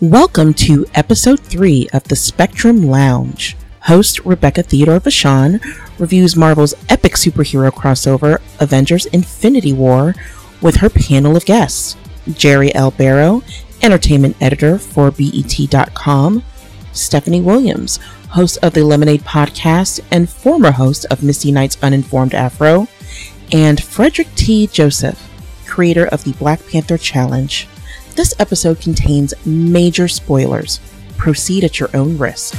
Welcome to episode 3 of the Spectrum Lounge. Host Rebecca Theodore Vachon reviews Marvel's epic superhero crossover, Avengers Infinity War, with her panel of guests Jerry L. Barrow, entertainment editor for BET.com, Stephanie Williams, host of the Lemonade podcast and former host of Misty Knight's Uninformed Afro, and Frederick T. Joseph, creator of the Black Panther Challenge. This episode contains major spoilers. Proceed at your own risk.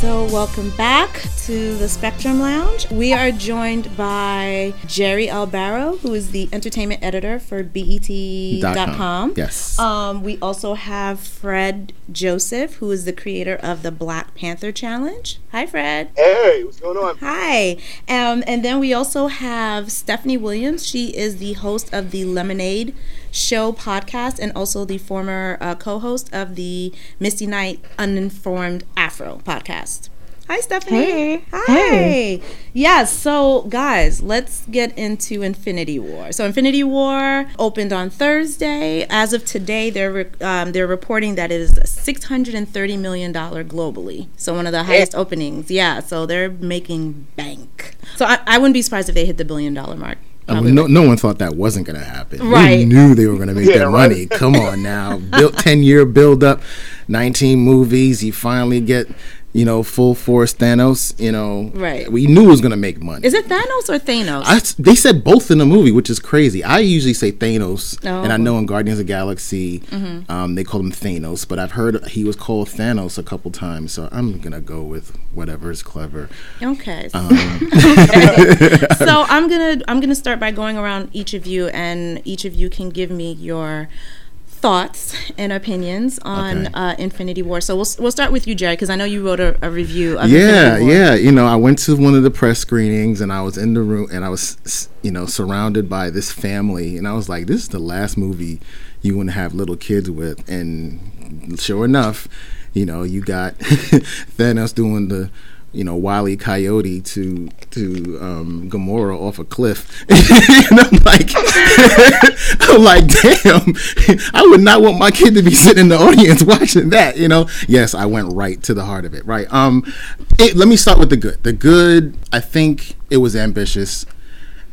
So, welcome back to the Spectrum Lounge. We are joined by Jerry L. Barrow, who is the entertainment editor for BET.com. Yes. Um, we also have Fred Joseph, who is the creator of the Black Panther Challenge. Hi, Fred. Hey, what's going on? Hi. Um, and then we also have Stephanie Williams. She is the host of the Lemonade Show podcast and also the former uh, co host of the Misty Knight Uninformed Afro podcast. Hi, Stephanie. Hey. Hi. Hey. Yes. So, guys, let's get into Infinity War. So, Infinity War opened on Thursday. As of today, they're re- um, they're reporting that it is six hundred and thirty million dollar globally. So, one of the highest openings. Yeah. So they're making bank. So I, I wouldn't be surprised if they hit the billion dollar mark. I mean, no, no one thought that wasn't going to happen. Right. We knew they were going to make Yeah, that right. money. Come on now. Built 10 year build up, 19 movies. You finally get, you know, full force Thanos. You know, Right. We knew it was to make money. Is it Thanos or Thanos? I, they said both in the movie, which is crazy. I usually say Thanos, Oh. and I know in Guardians of the Galaxy, Mm-hmm. um, they call him Thanos, but I've heard he was called Thanos a couple times, so I'm gonna go with whatever is clever. Okay. Um, so I'm gonna I'm gonna start by going around each of you, and each of you can give me your thoughts and opinions on Okay. uh, Infinity War. So we'll we'll start with you, Jerry, because I know you wrote a, a review. of yeah, yeah. You know, I went to one of the press screenings, and I was in the room, and I was, you know, surrounded by this family, and I was like, "This is the last movie you want to have little kids with." And sure enough, you know, you got Thanos doing the. You know, Wile E. Coyote to to um, Gamora off a cliff, and I'm like, I'm like, damn, I would not want my kid to be sitting in the audience watching that. You know, yes, I went right to the heart of it. Right. Um, it, let me start with the good. The good, I think it was ambitious,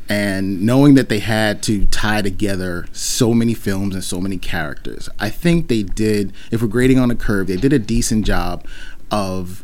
and knowing that they had to tie together so many films and so many characters, I think they did. If we're grading on a curve, they did a decent job of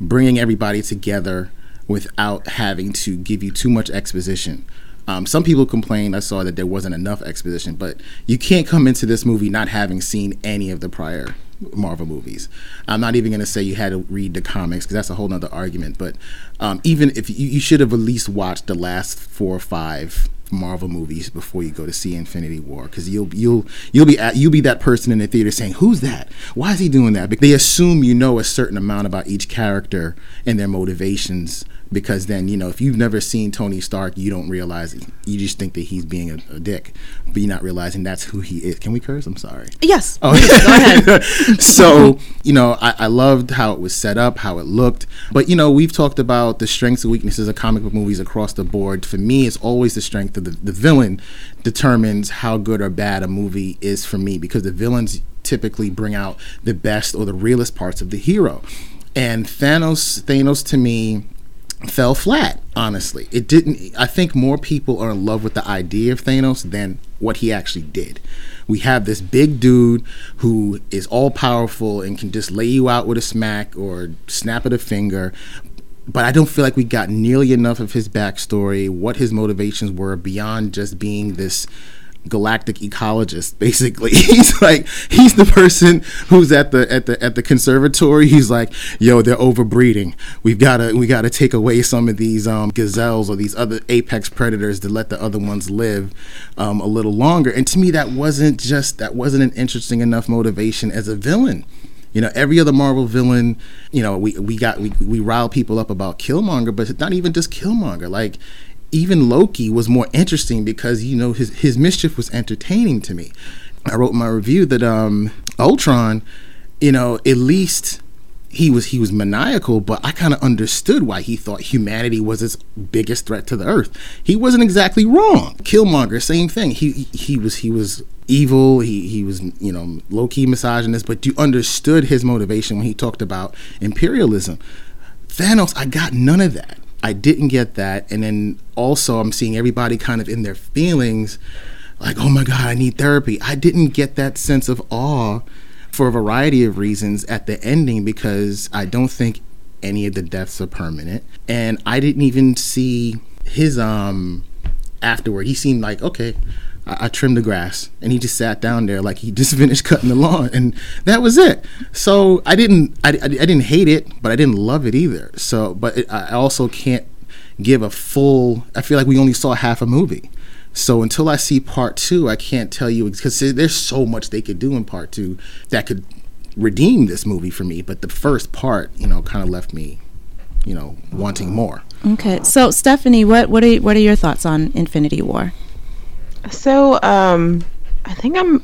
bringing everybody together without having to give you too much exposition. Um, some people complained, I saw that there wasn't enough exposition, but you can't come into this movie not having seen any of the prior Marvel movies. I'm not even going to say you had to read the comics because that's a whole nother argument, but um, even if you, you should have at least watched the last four or five Marvel movies before you go to see Infinity War because you'll you'll you'll be at, you'll be that person in the theater saying who's that? Why is he doing that? Because they assume you know a certain amount about each character and their motivations because then you know if you've never seen Tony Stark you don't realize it. you just think that he's being a, a dick but you're not realizing that's who he is can we curse I'm sorry Yes. Oh, so you know, I, I loved how it was set up, how it looked. But you know, we've talked about the strengths and weaknesses of comic book movies across the board. For me, it's always the strength of the, the villain determines how good or bad a movie is for me because the villains typically bring out the best or the realest parts of the hero. And Thanos, Thanos to me fell flat honestly. It didn't i think more people are in love with the idea of thanos than what he actually did. We have this big dude who is all powerful and can just lay you out with a smack or snap at a finger but I don't feel like we got nearly enough of his backstory, what his motivations were beyond just being this galactic ecologist basically. He's like he's the person who's at the at the at the conservatory. He's like yo they're overbreeding. We've got to we got to take away some of these um gazelles or these other apex predators to let the other ones live um a little longer. And to me that wasn't just that wasn't an interesting enough motivation as a villain. You know, every other Marvel villain, you know, we, we got we, we rile people up about Killmonger, but not even just Killmonger. Like even Loki was more interesting because you know his his mischief was entertaining to me. I wrote my review that um Ultron, you know, at least he was he was maniacal, but I kind of understood why he thought humanity was his biggest threat to the earth. He wasn't exactly wrong. Killmonger, same thing. He he was he was evil. He he was you know low key misogynist, but you understood his motivation when he talked about imperialism. Thanos, I got none of that. I didn't get that, and then also I'm seeing everybody kind of in their feelings, like oh my god, I need therapy. I didn't get that sense of awe for a variety of reasons at the ending because I don't think any of the deaths are permanent, and I didn't even see his um afterward. He seemed like okay. I, I trimmed the grass, and he just sat down there like he just finished cutting the lawn, and that was it. So I didn't, I, I, I didn't hate it, but I didn't love it either. So, but it, I also can't give a full. I feel like we only saw half a movie. So until I see part two, I can't tell you because there's so much they could do in part two that could redeem this movie for me. But the first part, you know, kind of left me, you know, wanting more. Okay, so Stephanie, what what are what are your thoughts on Infinity War? So, um, I think I'm.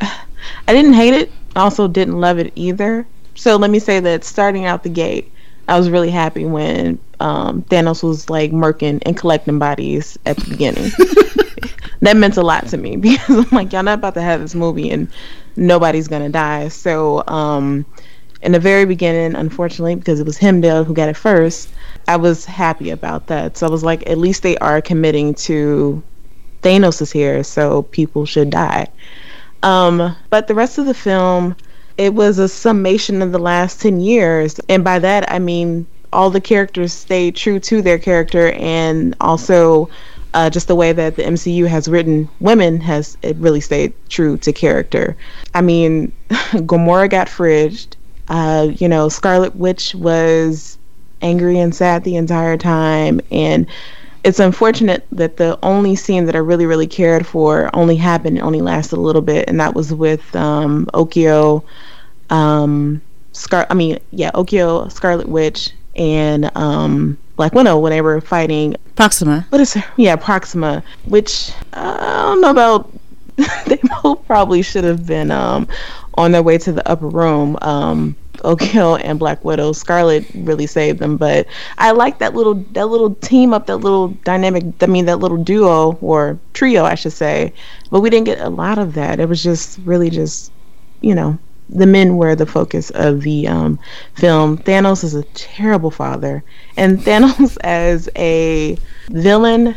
I didn't hate it. Also, didn't love it either. So let me say that starting out the gate, I was really happy when um, Thanos was like murking and collecting bodies at the beginning. that meant a lot to me because I'm like, y'all not about to have this movie and nobody's gonna die. So, um, in the very beginning, unfortunately, because it was Heimdall who got it first, I was happy about that. So I was like, at least they are committing to Thanos is here, so people should die. Um, but the rest of the film, it was a summation of the last 10 years. And by that, I mean all the characters stayed true to their character and also uh, just the way that the MCU has written women has it really stayed true to character. I mean, Gamora got fridged. Uh, you know, Scarlet Witch was angry and sad the entire time, and it's unfortunate that the only scene that I really, really cared for only happened, only lasted a little bit, and that was with um, Okoye, um, Scar. I mean, yeah, Okoye, Scarlet Witch, and um, Black Widow when they were fighting Proxima. What is her? Yeah, Proxima. Which uh, I don't know about. they both probably should have been um, on their way to the upper room. Um, Okoye and Black Widow. Scarlet really saved them, but I like that little that little team up, that little dynamic. I mean, that little duo or trio, I should say. But we didn't get a lot of that. It was just really just, you know, the men were the focus of the um, film. Thanos is a terrible father, and Thanos as a villain,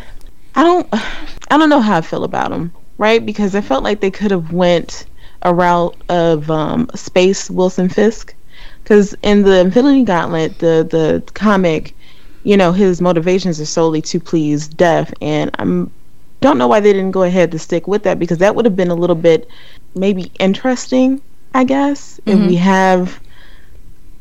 I don't, I don't know how I feel about him. Right, because I felt like they could have went a route of um, space Wilson Fisk because in the Infinity Gauntlet, the the comic, you know, his motivations are solely to please Death, and I'm don't know why they didn't go ahead to stick with that because that would have been a little bit maybe interesting, I guess, mm-hmm. if we have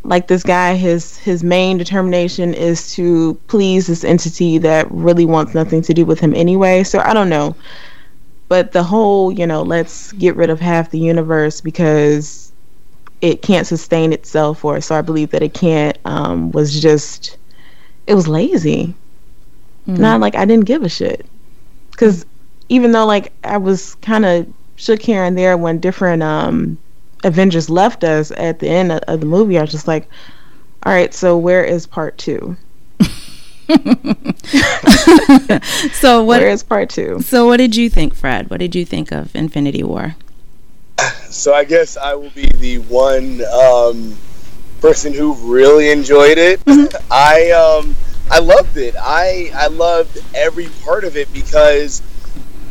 like this guy his his main determination is to please this entity that really wants nothing to do with him anyway. So I don't know. But the whole, you know, let's get rid of half the universe because it can't sustain itself or so I believe that it can't um, was just it was lazy. Mm. Not like I didn't give a shit. Cuz even though like I was kind of shook here and there when different um, Avengers left us at the end of, of the movie I was just like all right, so where is part 2? so what where is part 2? So what did you think, Fred? What did you think of Infinity War? So I guess I will be the one um, person who really enjoyed it. Mm-hmm. I um, I loved it. I I loved every part of it because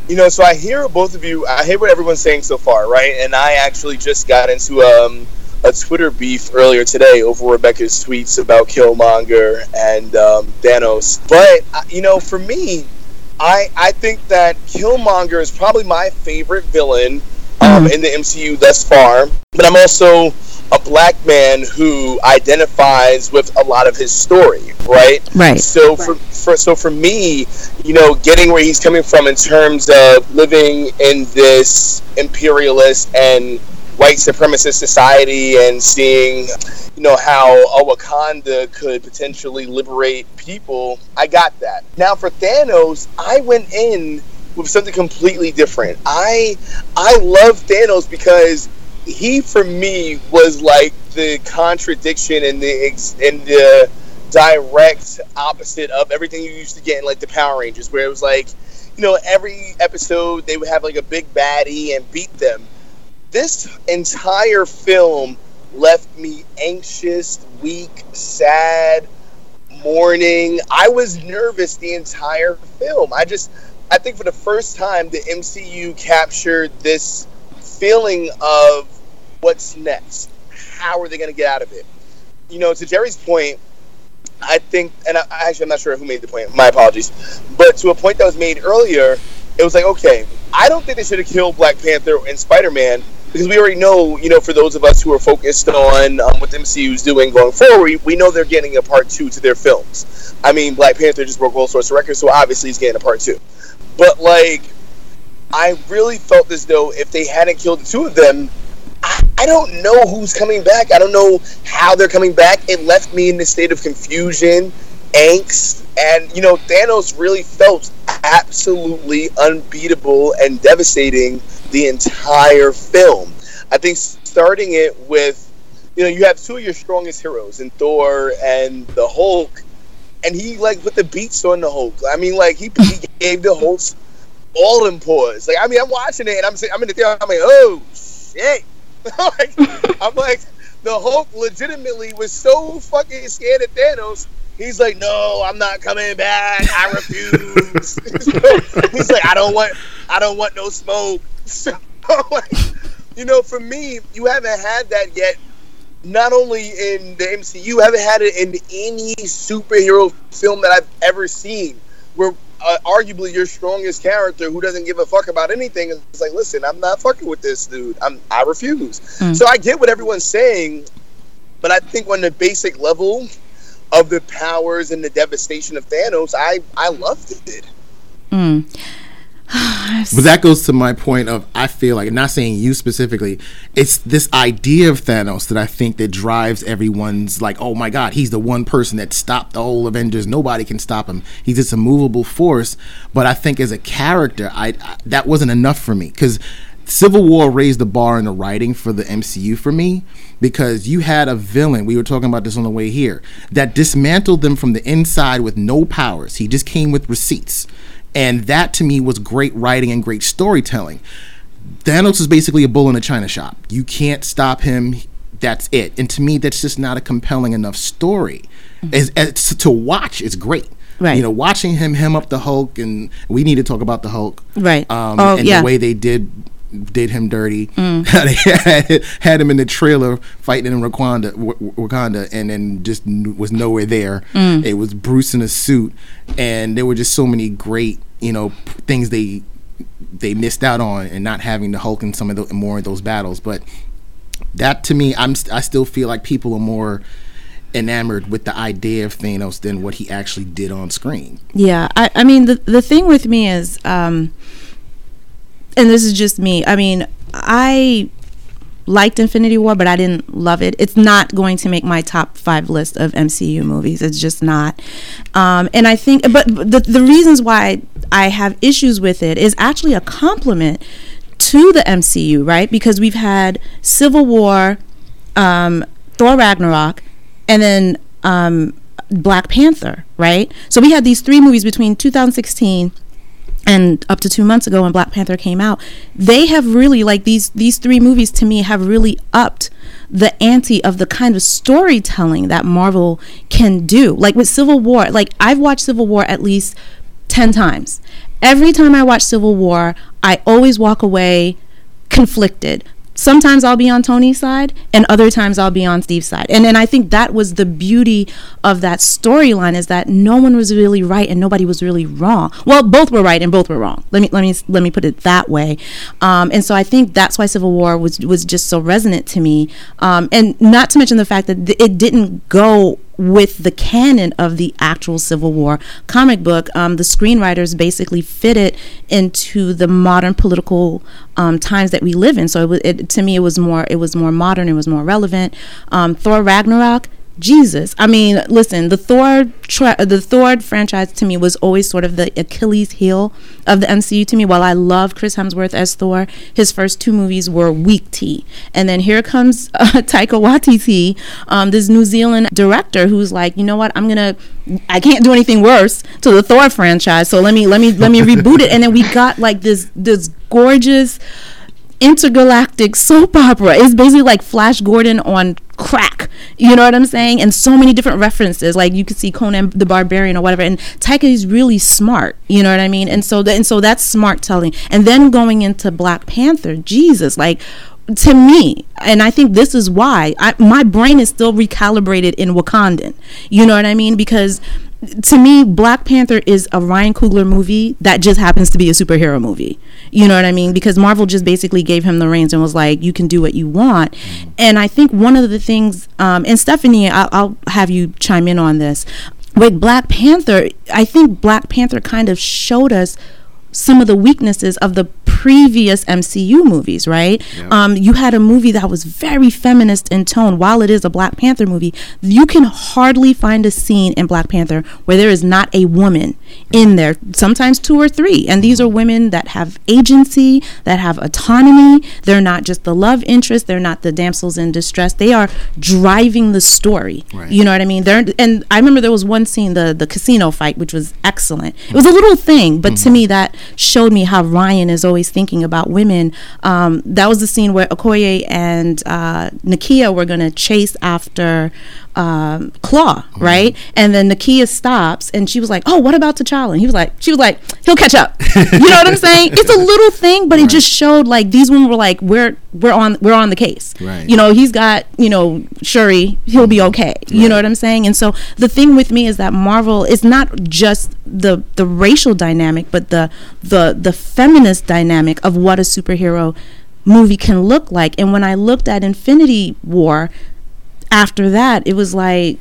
you know. So I hear both of you. I hear what everyone's saying so far, right? And I actually just got into um, a Twitter beef earlier today over Rebecca's tweets about Killmonger and um, Thanos. But uh, you know, for me. I, I think that Killmonger is probably my favorite villain um, mm-hmm. in the MCU thus far. But I'm also a black man who identifies with a lot of his story, right? Right. So for, for so for me, you know, getting where he's coming from in terms of living in this imperialist and white supremacist society and seeing you know how a Wakanda could potentially liberate people, I got that. Now for Thanos, I went in with something completely different. I I love Thanos because he for me was like the contradiction and the ex- and the direct opposite of everything you used to get in like the Power Rangers, where it was like, you know, every episode they would have like a big baddie and beat them. This entire film left me anxious, weak, sad, mourning. I was nervous the entire film. I just, I think for the first time, the MCU captured this feeling of what's next. How are they going to get out of it? You know, to Jerry's point, I think, and I, actually, I'm not sure who made the point. My apologies, but to a point that was made earlier, it was like, okay, I don't think they should have killed Black Panther and Spider Man because we already know, you know, for those of us who are focused on um, what the MCU is doing going forward, we, we know they're getting a part two to their films. I mean, Black Panther just broke all sorts of records, so obviously he's getting a part two. But like, I really felt as though if they hadn't killed the two of them, I, I don't know who's coming back. I don't know how they're coming back. It left me in a state of confusion, angst, and you know, Thanos really felt absolutely unbeatable and devastating the entire film. I think starting it with, you know, you have two of your strongest heroes in Thor and the Hulk, and he like put the beats on the Hulk. I mean, like he, he gave the Hulk all them pause. Like I mean, I'm watching it and I'm saying I'm in the theater. I'm like, oh shit. like, I'm like, the Hulk legitimately was so fucking scared of Thanos. He's like, no, I'm not coming back. I refuse. he's like, I don't want, I don't want no smoke. So, like, you know, for me, you haven't had that yet. Not only in the MCU, you haven't had it in any superhero film that I've ever seen. Where uh, arguably your strongest character who doesn't give a fuck about anything is like, listen, I'm not fucking with this dude. I'm I refuse. Mm. So I get what everyone's saying, but I think on the basic level of the powers and the devastation of Thanos, I I loved it. Mm. but that goes to my point of I feel like not saying you specifically, it's this idea of Thanos that I think that drives everyone's like, oh my god, he's the one person that stopped the whole Avengers. Nobody can stop him. He's just a movable force. But I think as a character, I, I that wasn't enough for me because Civil War raised the bar in the writing for the MCU for me because you had a villain, we were talking about this on the way here, that dismantled them from the inside with no powers. He just came with receipts. And that to me was great writing and great storytelling. Thanos is basically a bull in a china shop. You can't stop him. That's it. And to me, that's just not a compelling enough story. Mm-hmm. As, as, to watch, it's great. Right. You know, watching him hem up the Hulk, and we need to talk about the Hulk. Right. Um, oh, and yeah. the way they did did him dirty. Mm. they had, him in the trailer fighting in Wakanda, Wakanda, and then just was nowhere there. Mm. It was Bruce in a suit, and there were just so many great, you know, things they they missed out on, and not having the Hulk in some of the more of those battles. But that to me, I'm I still feel like people are more enamored with the idea of Thanos than what he actually did on screen. Yeah, I, I mean the the thing with me is. Um, and this is just me. I mean, I liked Infinity War, but I didn't love it. It's not going to make my top five list of MCU movies. It's just not. Um, and I think, but the the reasons why I have issues with it is actually a compliment to the MCU, right? Because we've had Civil War, um, Thor Ragnarok, and then um, Black Panther, right? So we had these three movies between 2016 and up to two months ago when Black Panther came out, they have really like these these three movies to me have really upped the ante of the kind of storytelling that Marvel can do. Like with Civil War, like I've watched Civil War at least 10 times. Every time I watch Civil War, I always walk away conflicted sometimes I'll be on Tony's side and other times I'll be on Steve's side. And and I think that was the beauty of that storyline is that no one was really right and nobody was really wrong. Well, both were right and both were wrong. Let me let me let me put it that way. Um, and so I think that's why Civil War was was just so resonant to me. Um, and not to mention the fact that it didn't go with the canon of the actual Civil War comic book, um, the screenwriters basically fit it into the modern political um, times that we live in. So it, it, to me, it was more it was more modern, it was more relevant. Um, Thor Ragnarok Jesus. I mean, listen, the Thor tra- the Thor franchise to me was always sort of the Achilles heel of the MCU to me. While I love Chris Hemsworth as Thor, his first two movies were weak tea. And then here comes uh, Taika Waititi, um, this New Zealand director who's like, you know what, I'm gonna, I can't do anything worse to the Thor franchise, so let me let me let me reboot it. And then we got like this this gorgeous intergalactic soap opera. It's basically like Flash Gordon on crack. You know what I'm saying? And so many different references. Like you could see Conan the Barbarian or whatever. And Taika is really smart. You know what I mean? And so and so that's smart telling. And then going into Black Panther, Jesus, like to me, and I think this is why I, my brain is still recalibrated in Wakandan. You know what I mean? Because to me, Black Panther is a Ryan Coogler movie that just happens to be a superhero movie. You know what I mean? Because Marvel just basically gave him the reins and was like, "You can do what you want." And I think one of the things, um, and Stephanie, I'll, I'll have you chime in on this. With Black Panther, I think Black Panther kind of showed us some of the weaknesses of the previous MCU movies, right? Yep. Um, you had a movie that was very feminist in tone. While it is a Black Panther movie, you can hardly find a scene in Black Panther where there is not a woman in there, sometimes two or three. And these are women that have agency, that have autonomy. They're not just the love interest, they're not the damsels in distress. They are driving the story. Right. You know what I mean? They're, and I remember there was one scene, the, the casino fight, which was excellent. It was a little thing, but to me, that showed me how Ryan is always thinking about women. Um, that was the scene where Okoye and uh, Nakia were going to chase after um, Claw, right? And then Nakia stops and she was like, "Oh, what about T'Challa?" And he was like, "She was like, he'll catch up." you know what I'm saying? It's a little thing, but it just showed like these women were like, "We're we're on we're on the case." Right. You know, he's got you know Shuri, he'll be okay. You know what I'm saying? And so the thing with me is that Marvel is not just the the racial dynamic, but the the the feminist dynamic of what a superhero movie can look like. And when I looked at Infinity War, after that, it was like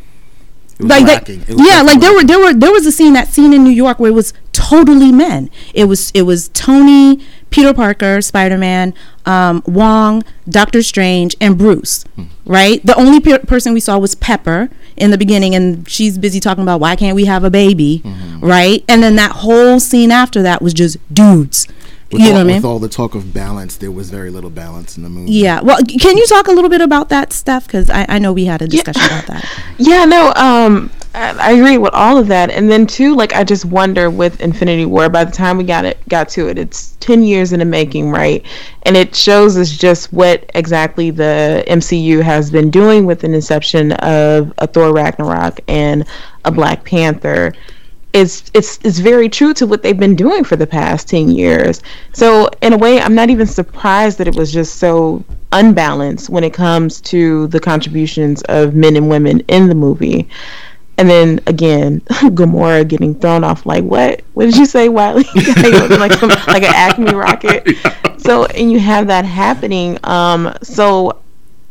It was like that, yeah, like there were there were there was a scene that scene in New York where it was totally men. It was it was Tony, Peter Parker, Spider Man, um, Wong, Doctor Strange, and Bruce. Hmm. Right. The only pe- person we saw was Pepper in the beginning, and she's busy talking about why can't we have a baby, Mm-hmm. right? And then that whole scene after that was just dudes. With you all, know what I mean? With all the talk of balance, there was very little balance in the movie. Yeah. Well, can you talk a little bit about that, Steph? Because I, I know we had a discussion about that. Yeah, no, um, I, I agree with all of that. And then too, like I just wonder with Infinity War, by the time we got it got to it, it's ten years in the making, right? And it shows us just what exactly the MCU has been doing with an inception of a Thor Ragnarok and a Black Panther. It's it's it's very true to what they've been doing for the past ten years. So in a way, I'm not even surprised that it was just so unbalanced when it comes to the contributions of men and women in the movie. And then again, Gamora getting thrown off like what? What did you say, Wiley? like some, like an Acme rocket. So and you have that happening. Um, so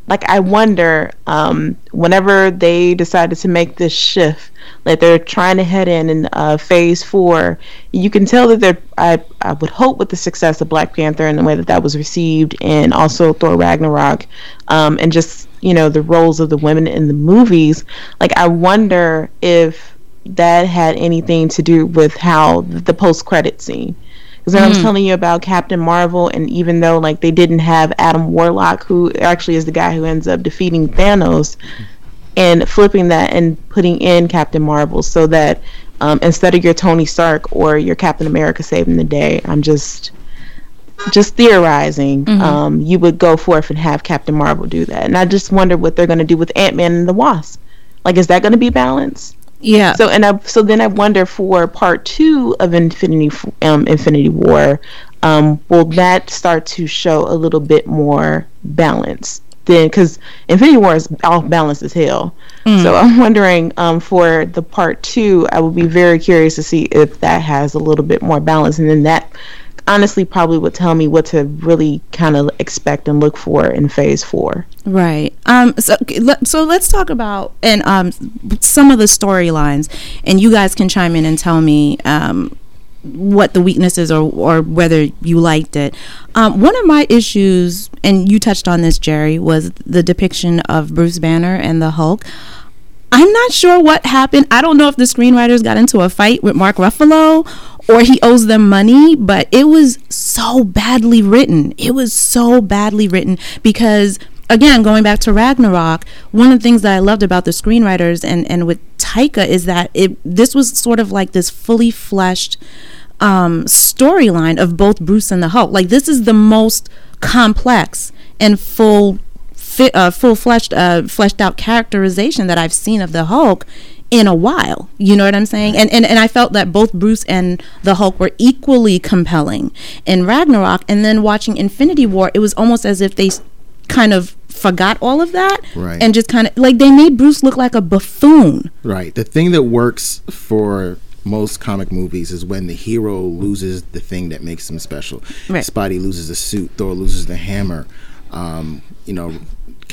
like I wonder, um, whenever they decided to make this shift, like they're trying to head in in uh, phase four, you can tell that they're. I I would hope with the success of Black Panther and the way that that was received, and also Thor Ragnarok, um, and just you know the roles of the women in the movies. Like I wonder if that had anything to do with how the post credit scene because I was telling you about Captain Marvel, and even though like they didn't have Adam Warlock, who actually is the guy who ends up defeating Thanos, and flipping that and putting in Captain Marvel, so that um, instead of your Tony Stark or your Captain America saving the day, I'm just just theorizing. Um, you would go forth and have Captain Marvel do that, and I just wonder what they're going to do with Ant Man and the Wasp. Like, is that going to be balanced? Yeah. So and I so then I wonder for part two of Infinity um, Infinity War, um, will that start to show a little bit more balance? Then because Infinity War is off balance as hell. So I'm wondering um, for the part two, I would be very curious to see if that has a little bit more balance, and then that honestly probably would tell me what to really kind of expect and look for in Phase Four. Right. Um. So so let's talk about and um some of the storylines, and you guys can chime in and tell me um what the weaknesses or or whether you liked it. Um, one of my issues, and you touched on this, Jerry, was the depiction of Bruce Banner and the Hulk. I'm not sure what happened. I don't know if the screenwriters got into a fight with Mark Ruffalo or he owes them money, but it was so badly written. It was so badly written because again, going back to Ragnarok, one of the things that I loved about the screenwriters and, and with Taika is that it this was sort of like this fully fleshed um, storyline of both Bruce and the Hulk. Like this is the most complex and full fit, uh, full fleshed uh, fleshed out characterization that I've seen of the Hulk in a while. You know what I'm saying? And, and and I felt that both Bruce and the Hulk were equally compelling in Ragnarok. And then watching Infinity War, it was almost as if they kind of forgot all of that Right. and just kind of like they made Bruce look like a buffoon. Right. The thing that works for most comic movies is when the hero loses the thing that makes them special. Right. Spidey loses the suit, Thor loses the hammer. Um, you know,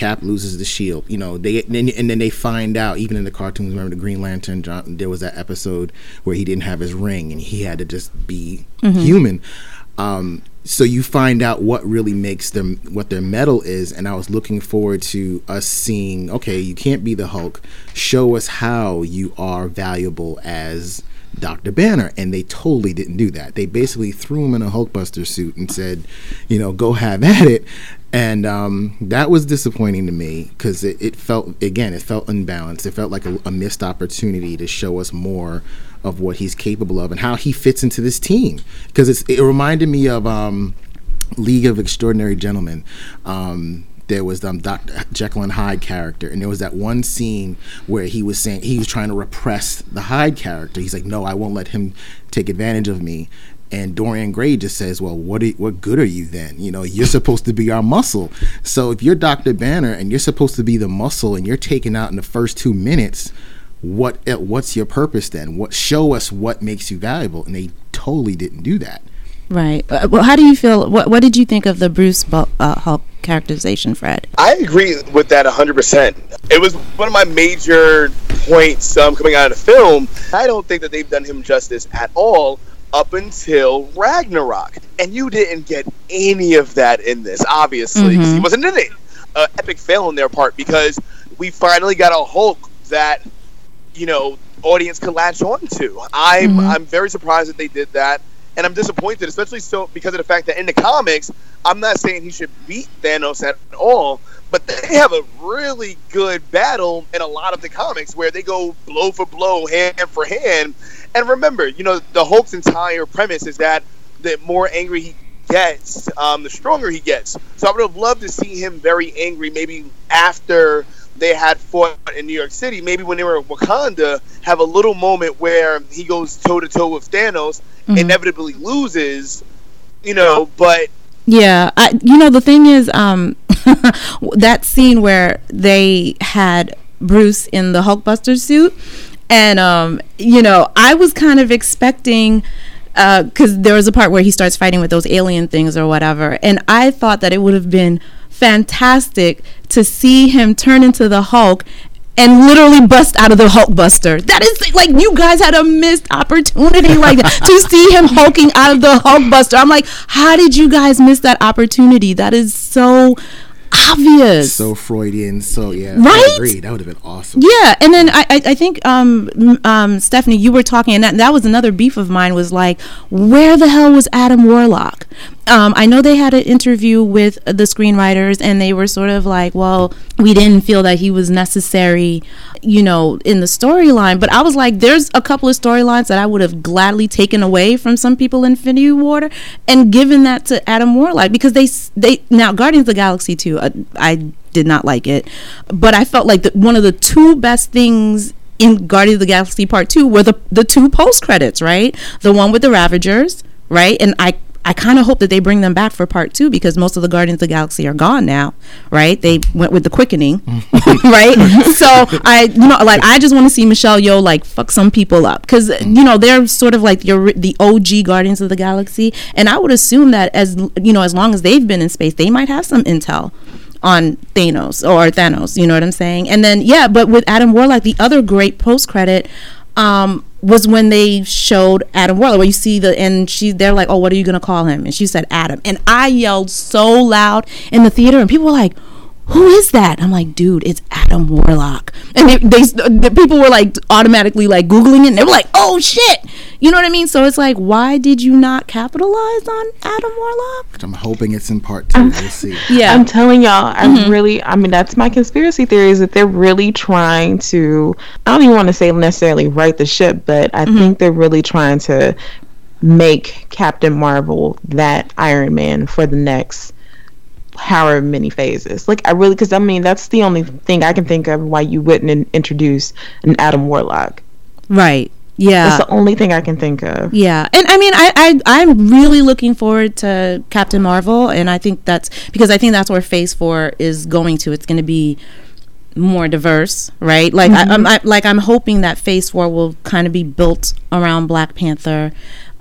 Cap loses the shield. You know, they and then, and then they find out even in the cartoons. Remember the Green Lantern? John, there was that episode where he didn't have his ring and he had to just be human. Um, so you find out what really makes them what their metal is and i was looking forward to us seeing okay you can't be the hulk show us how you are valuable as dr banner and they totally didn't do that they basically threw him in a hulkbuster suit and said you know go have at it and um, that was disappointing to me because it, it felt again it felt unbalanced it felt like a, a missed opportunity to show us more of what he's capable of and how he fits into this team because it reminded me of um, League of Extraordinary Gentlemen. Um, there was um, Dr. Jekyll and Hyde character, and there was that one scene where he was saying he was trying to repress the Hyde character. He's like, "No, I won't let him take advantage of me." And Dorian Gray just says, "Well, what are, what good are you then? You know, you're supposed to be our muscle. So if you're Doctor Banner and you're supposed to be the muscle, and you're taken out in the first two minutes." what eh, what's your purpose then what show us what makes you valuable and they totally didn't do that Right. Uh, well, how do you feel? What What did you think of the Bruce Bu- uh, Hulk characterization, Fred? I agree with that 100%. It was one of my major points um, coming out of the film. I don't think that they've done him justice at all up until Ragnarok. And you didn't get any of that in this, obviously, 'cause he wasn't in it. Uh, epic fail on their part because we finally got a Hulk that, you know, audience could latch on to. I'm, I'm very surprised that they did that. And I'm disappointed, especially so because of the fact that in the comics, I'm not saying he should beat Thanos at all, but they have a really good battle in a lot of the comics where they go blow for blow, hand for hand. And remember, you know, the Hulk's entire premise is that the more angry he gets, um, the stronger he gets. So I would have loved to see him very angry, maybe after they had fought in New York City, maybe when they were in Wakanda, have a little moment where he goes toe to toe with Thanos, inevitably loses, you know, but Yeah, I, you know the thing is, um, that scene where they had Bruce in the Hulkbuster suit, and um, you know, I was kind of expecting. Because there was a part where he starts fighting with those alien things or whatever, and I thought that it would have been fantastic to see him turn into the Hulk and literally bust out of the Hulkbuster. That is like you guys had a missed opportunity like that to see him hulking out of the Hulkbuster. I'm like, how did you guys miss that opportunity? That is so obvious. so freudian so yeah Right? i agree that would have been awesome Yeah, and then I, I, I think um, um, Stephanie, you were talking, and that, that was another beef of mine. Was like, where the hell was Adam Warlock? Um, I know they had an interview with the screenwriters, and they were sort of like, well, we didn't feel that he was necessary, you know, in the storyline. But I was like, there's a couple of storylines that I would have gladly taken away from some people in Infinity War and given that to Adam Warlock because they they now Guardians of the Galaxy too. Uh, I did not like it, but I felt like the, one of the two best things in Guardians of the Galaxy Part Two were the the two post credits, right? The one with the Ravagers, right? And I I kind of hope that they bring them back for Part Two because most of the Guardians of the Galaxy are gone now, right? They went with the quickening, right? So I you know like I just want to see Michelle Yeoh like fuck some people up because you know they're sort of like your the OG Guardians of the Galaxy, and I would assume that as you know as long as they've been in space, they might have some intel on Thanos or Thanos. You know what I'm saying? And then yeah, but with Adam Warlock, the other great post credit um, was when they showed Adam Warlock, where you see the and she they're like, oh, what are you gonna call him? And she said Adam, and I yelled so loud in the theater, and people were like. Who is that? I'm like, dude, it's Adam Warlock. And they, they, the people were like automatically like Googling it and they were like, oh shit. You know what I mean? So it's like, why did you not capitalize on Adam Warlock? I'm hoping it's in part two. We'll see. Yeah. I'm telling y'all, I'm mm-hmm. really, I mean, that's my conspiracy theory is that they're really trying to, I don't even want to say necessarily right the ship, but I mm-hmm. think they're really trying to make Captain Marvel that Iron Man for the next however many phases. Like, I really, because I mean, that's the only thing I can think of why you wouldn't in- introduce an Adam Warlock. right. Yeah. That's the only thing I can think of. Yeah, and I mean, I, I I'm really looking forward to Captain Marvel, and I think that's because I think that's where Phase Four is going to. It's going to be more diverse, right? Like I, mm-hmm. I'm I, like I'm hoping that Phase Four will kind of be built around Black Panther,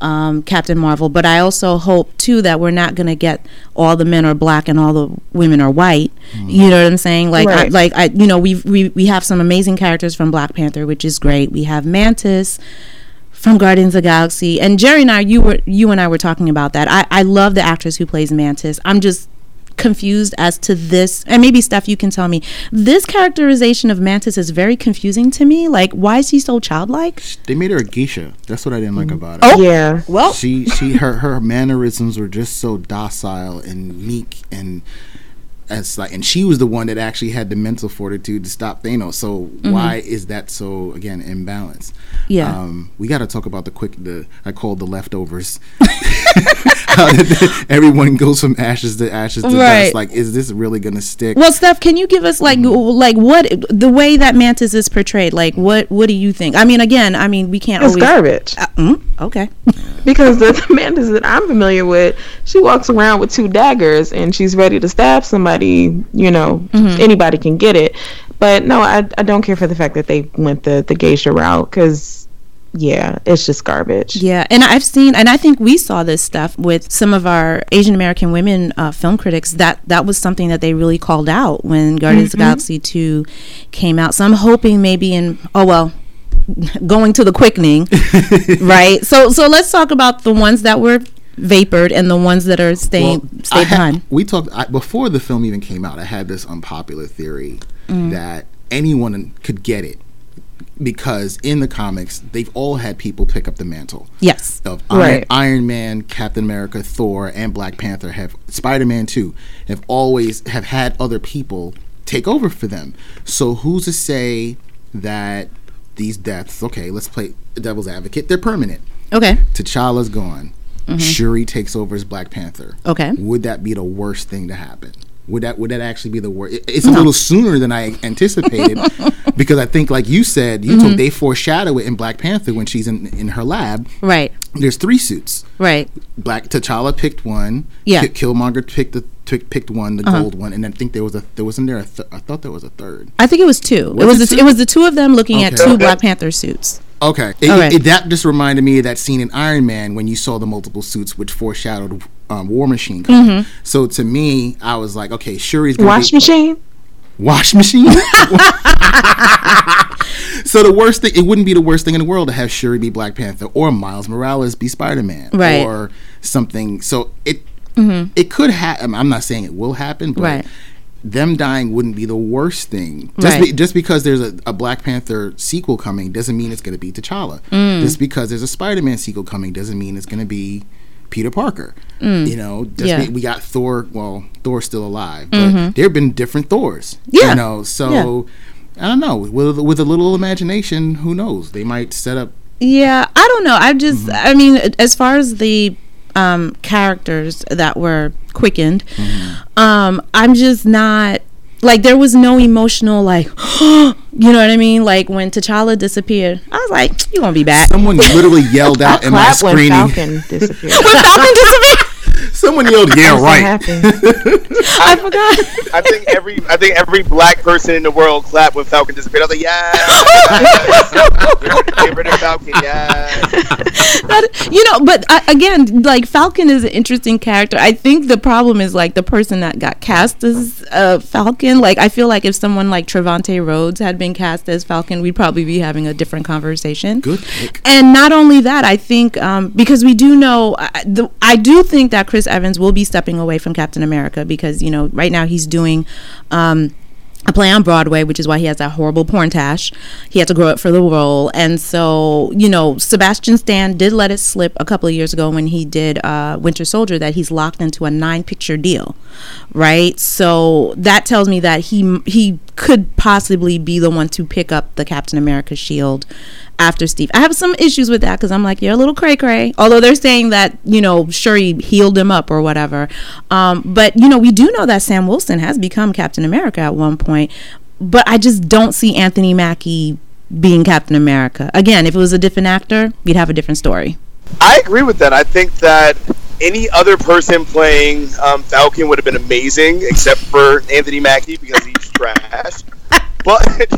um, Captain Marvel, but I also hope too that we're not going to get all the men are black and all the women are white. You know what I'm saying? Like I, like I you know we we we have some amazing characters from Black Panther, which is great. We have Mantis from Guardians of the Galaxy. And Jerry and I, you were you and I were talking about that. I, I love the actress who plays Mantis. I'm just confused as to this and maybe Steph you can tell me this characterization of mantis is very confusing to me like why is he so childlike They made her a geisha. That's what I didn't like mm. about it. Oh. Yeah. well She she her her mannerisms were just so docile and meek and as like and she was the one that actually had the mental fortitude to stop Thanos. So why is that so again imbalanced? Yeah. Um, we got to talk about the quick the I called the leftovers. Everyone goes from ashes to ashes to Right. dust. Like, is this really gonna stick? well Steph can you give us like like what the way that mantis is portrayed like what what do you think I mean again I mean we can't It's always garbage. Uh, mm, okay Because the, the Mantis that I'm familiar with, she walks around with two daggers and she's ready to stab somebody. You know, anybody can get it. But no, I, I don't care for the fact that they went the the geisha route because, yeah, it's just garbage. Yeah, and I've seen, and I think we saw this stuff with some of our Asian American women uh, film critics. That that was something that they really called out when Guardians of the Galaxy Two came out. So I'm hoping maybe in oh well, going to the quickening, right? So so let's talk about the ones that were vapored and the ones that are staying Well, had- behind. We talked I, before the film even came out. I had this unpopular theory Mm. that anyone could get it because in the comics they've all had people pick up the mantle Yes. of Iron, Right. Iron Man, Captain America, Thor, and Black Panther have Spider Man too have always have had other people take over for them. So who's to say that these deaths? Okay, let's play devil's advocate. They're permanent. Okay. T'Challa's gone. Shuri takes over as Black Panther. Mm-hmm. Okay. Would that be the worst thing to happen? Would that would that actually be the worst? It's a little sooner than I anticipated because I think, like you said, you Mm-hmm. told they foreshadow it in Black Panther when she's in in her lab. Right. There's three suits. Right. Black T'Challa picked one. Yeah. Uh-huh. Killmonger picked the picked one, the gold one, and I think there was a there wasn't there a th- I thought there was a third. I think it was two. Was it was it the, two? it was the two of them looking at two Black Panther suits. Okay, it, Okay. It, that just reminded me of that scene in Iron Man when you saw the multiple suits, which foreshadowed um, War Machine. Coming. Mm-hmm. So to me, I was like, okay, Shuri's gonna Wash be, machine. wash machine. so the worst thing, it wouldn't be the worst thing in the world to have Shuri be Black Panther or Miles Morales be Spider Man, Right. Or something. So it it could happen. I'm not saying it will happen, but. Right. Them dying wouldn't be the worst thing. Just, Right. be, just because there's a, a Black Panther sequel coming doesn't mean it's going to be T'Challa. Mm. Just because there's a Spider-Man sequel coming doesn't mean it's going to be Peter Parker. You know, just Mm. Yeah. we got Thor. Well, Thor's still alive, but there have been different Thors. Mm-hmm. Yeah. you know. So I don't know. With with a little imagination, who knows? They might set up. Yeah, I don't know. I just, Mm-hmm. I mean, as far as the um, characters that were quickened, Mm-hmm. um, I'm just not like there was no emotional like, you know what I mean? Like when T'Challa disappeared, I was like, you gonna be back? Someone literally yelled out in my clap when screening. Falcon disappeared. when Falcon disappeared, Someone yelled, "Yeah, right." happy. I forgot. I think every I think every black person in the world clapped when Falcon disappeared. I was like, yeah, get rid of Falcon, yeah. You know, but I, again, like Falcon is an interesting character. I think the problem is like the person that got cast as uh, Falcon. Like, I feel like if someone like Trevante Rhodes had been cast as Falcon, we'd probably be having a different conversation. Good pick. And not only that, I think um, because we do know, I, the, I do think that Chris Evans Evans will be stepping away from Captain America because you know right now he's doing. Um, a play on Broadway, which is why he has that horrible porn tash. He had to grow up for the role. And so, you know, Sebastian Stan did let it slip a couple of years ago when he did uh, Winter Soldier that he's locked into a nine picture deal, right? So that tells me that he he could possibly be the one to pick up the Captain America shield after Steve. I have some issues with that because I'm like, you're a little cray cray. Although they're saying that, you know, Shuri healed him up or whatever. Um, but, you know, we do know that Sam Wilson has become Captain America at one point. But I just don't see Anthony Mackie being Captain America. Again, if it was a different actor, we'd have a different story. I agree with that. I think that any other person playing um, Falcon would have been amazing, except for Anthony Mackie because he's trash. But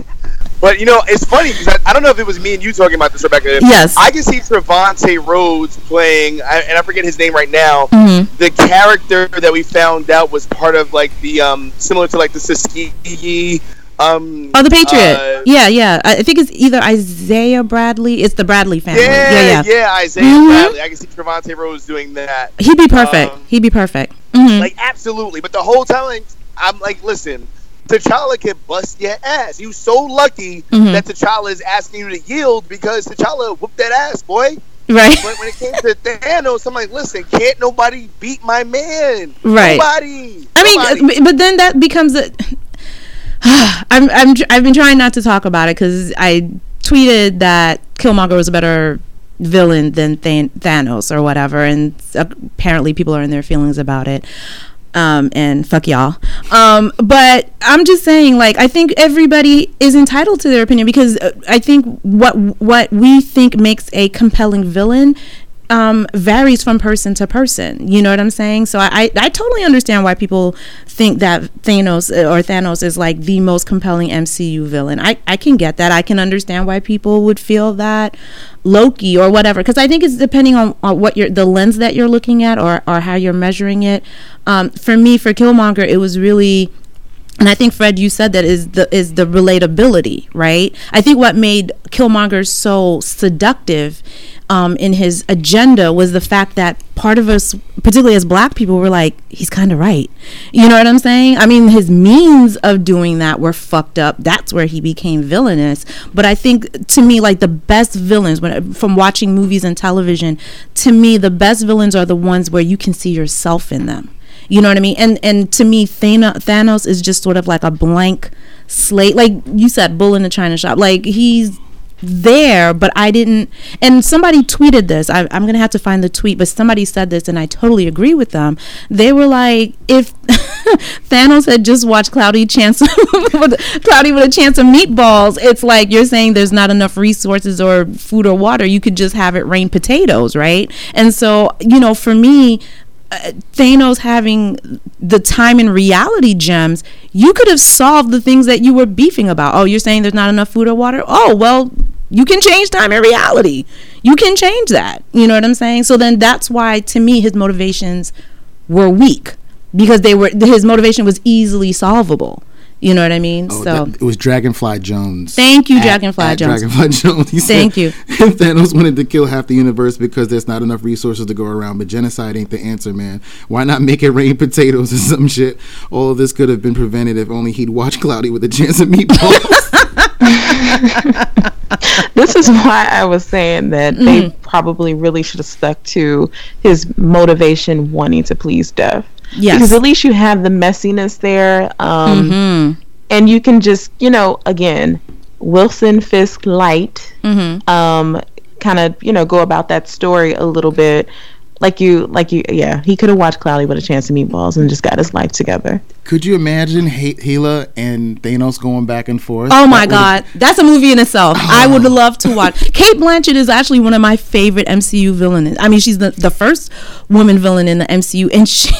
but you know, it's funny because I, I, don't know if it was me and you talking about this, Rebecca. Yes, I can see Trevante Rhodes playing, and I forget his name right now. Mm-hmm. The character that we found out was part of like the um similar to like the Tuskegee. Um, oh, the Patriot. Uh, yeah, yeah. I think it's either Isaiah Bradley. It's the Bradley family. Yeah, yeah, yeah. yeah Isaiah mm-hmm. Bradley. I can see Trevante Rhodes doing that. He'd be perfect. Um, He'd be perfect. Mm-hmm. Like absolutely. But the whole time, I'm like, listen T'Challa can bust your ass. You so lucky mm-hmm. that T'Challa is asking you to yield because T'Challa whooped that ass, boy. Right. But when it came to Thanos, I'm like, listen, can't nobody beat my man. Right. Nobody. I mean, but then that becomes a. I'm I'm I've been trying not to talk about it because I tweeted that Killmonger was a better villain than Thanos or whatever, and apparently people are in their feelings about it um, and fuck y'all. Um, but I'm just saying, like, I think everybody is entitled to their opinion because uh, I think what what we think makes a compelling villain um, varies from person to person. You know what I'm saying? So I, I totally understand why people think that Thanos uh, or Thanos is like the most compelling MCU villain. I, I can get that. I can understand why people would feel that Loki or whatever. Because I think it's depending on, on what you're the lens that you're looking at or, or how you're measuring it. Um, for me, for Killmonger, it was really and I think Fred, you said that is the is the relatability, right? I think what made Killmonger so seductive um, in his agenda was the fact that part of us, particularly as Black people, were like, he's kind of right. You know what I'm saying? I mean, his means of doing that were fucked up. That's where he became villainous. But I think to me, like the best villains, when from watching movies and television, to me, the best villains are the ones where you can see yourself in them you know what I mean? And and to me, Thanos is just sort of like a blank slate. Like you said, bull in the china shop. Like he's there, but I didn't. And somebody tweeted this. I, am gonna have to find the tweet, but somebody said this, and I totally agree with them. They were like, if Thanos had just watched Cloudy Chance, Cloudy with a chance of meatballs, it's like you're saying there's not enough resources or food or water. You could just have it rain potatoes, right? And so, you know, for me, Uh, Thanos having the time and reality gems, you could have solved the things that you were beefing about. Oh, you're saying there's not enough food or water? Oh, well, you can change time and reality. You can change that. You know what I'm saying? So then that's why to me his motivations were weak because they were his motivation was easily solvable. You know what I mean? Oh, so that, it was Dragonfly Jones. Thank you, at, Dragonfly at Jones. Dragonfly Jones. He Thank you. Thanos wanted to kill half the universe because there's not enough resources to go around, but genocide ain't the answer, man. Why not make it rain potatoes or some shit? All of this could have been prevented if only he'd watched Cloudy with a chance of meatballs. this is why I was saying that mm-hmm. they probably really should have stuck to his motivation wanting to please Death. Yes. Because at least you have the messiness there. Um, mm-hmm. And you can just, you know, again, Wilson Fisk light, mm-hmm. um, kind of, you know, go about that story a little bit. Like you, like you, yeah. He could have watched Cloudy with a chance of meatballs and just got his life together. Could you imagine H- Hela and Thanos going back and forth? Oh my that God, that's a movie in itself. Oh. I would love to watch. Cate Blanchett is actually one of my favorite MCU villains. I mean, she's the the first woman villain in the MCU, and she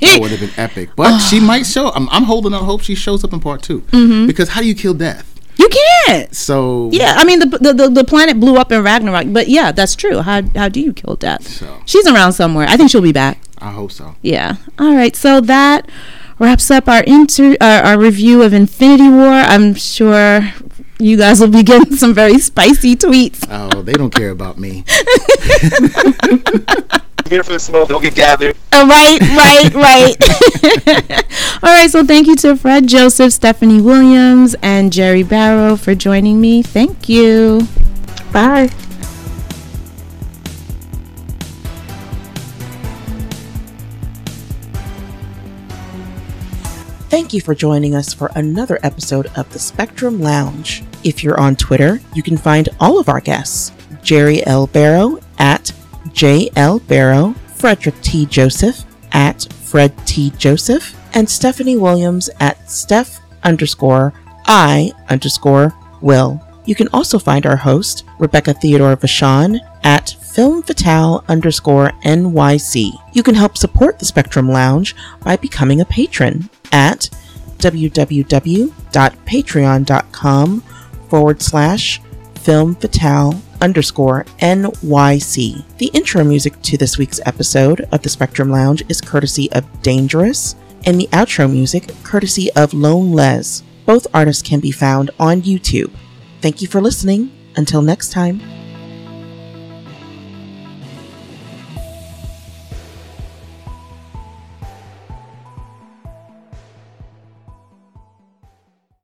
that would have been epic. But she might show. I'm, I'm, holding out hope she shows up in part 2 mm-hmm. because how do you kill death? You can't. So yeah, I mean the, the, the the planet blew up in Ragnarok, but yeah, that's true. How how do you kill death? So she's around somewhere. I think she'll be back. I hope so. Yeah. All right. So that wraps up our inter uh, our review of Infinity War. I'm sure you guys will be getting some very spicy tweets. Oh, they don't care about me. here for the smoke. Don't get gathered. Uh, right, right, right. All right, so thank you to Fred Joseph, Stephanie Williams, and Jerry Barrow for joining me. Thank you. Bye. Thank you for joining us for another episode of the Spectrum Lounge. If you're on Twitter, you can find all of our guests Jerry L. Barrow at JL Barrow, Frederick T. Joseph at Fred T. Joseph, and Stephanie Williams at Steph underscore I underscore Will. You can also find our host, Rebecca Theodore Vachon, at Film Fatale underscore NYC. You can help support the Spectrum Lounge by becoming a patron at www.patreon.com forward slash film fatale underscore NYC. The intro music to this week's episode of the Spectrum Lounge is courtesy of Dangerous, and the outro music courtesy of Lonelez. Both artists can be found on YouTube. Thank you for listening. Until next time.